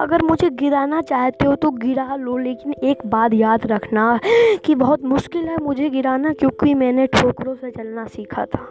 अगर मुझे गिराना चाहते हो तो गिरा लो, लेकिन एक बात याद रखना कि बहुत मुश्किल है मुझे गिराना, क्योंकि मैंने ठोकरों से चलना सीखा था।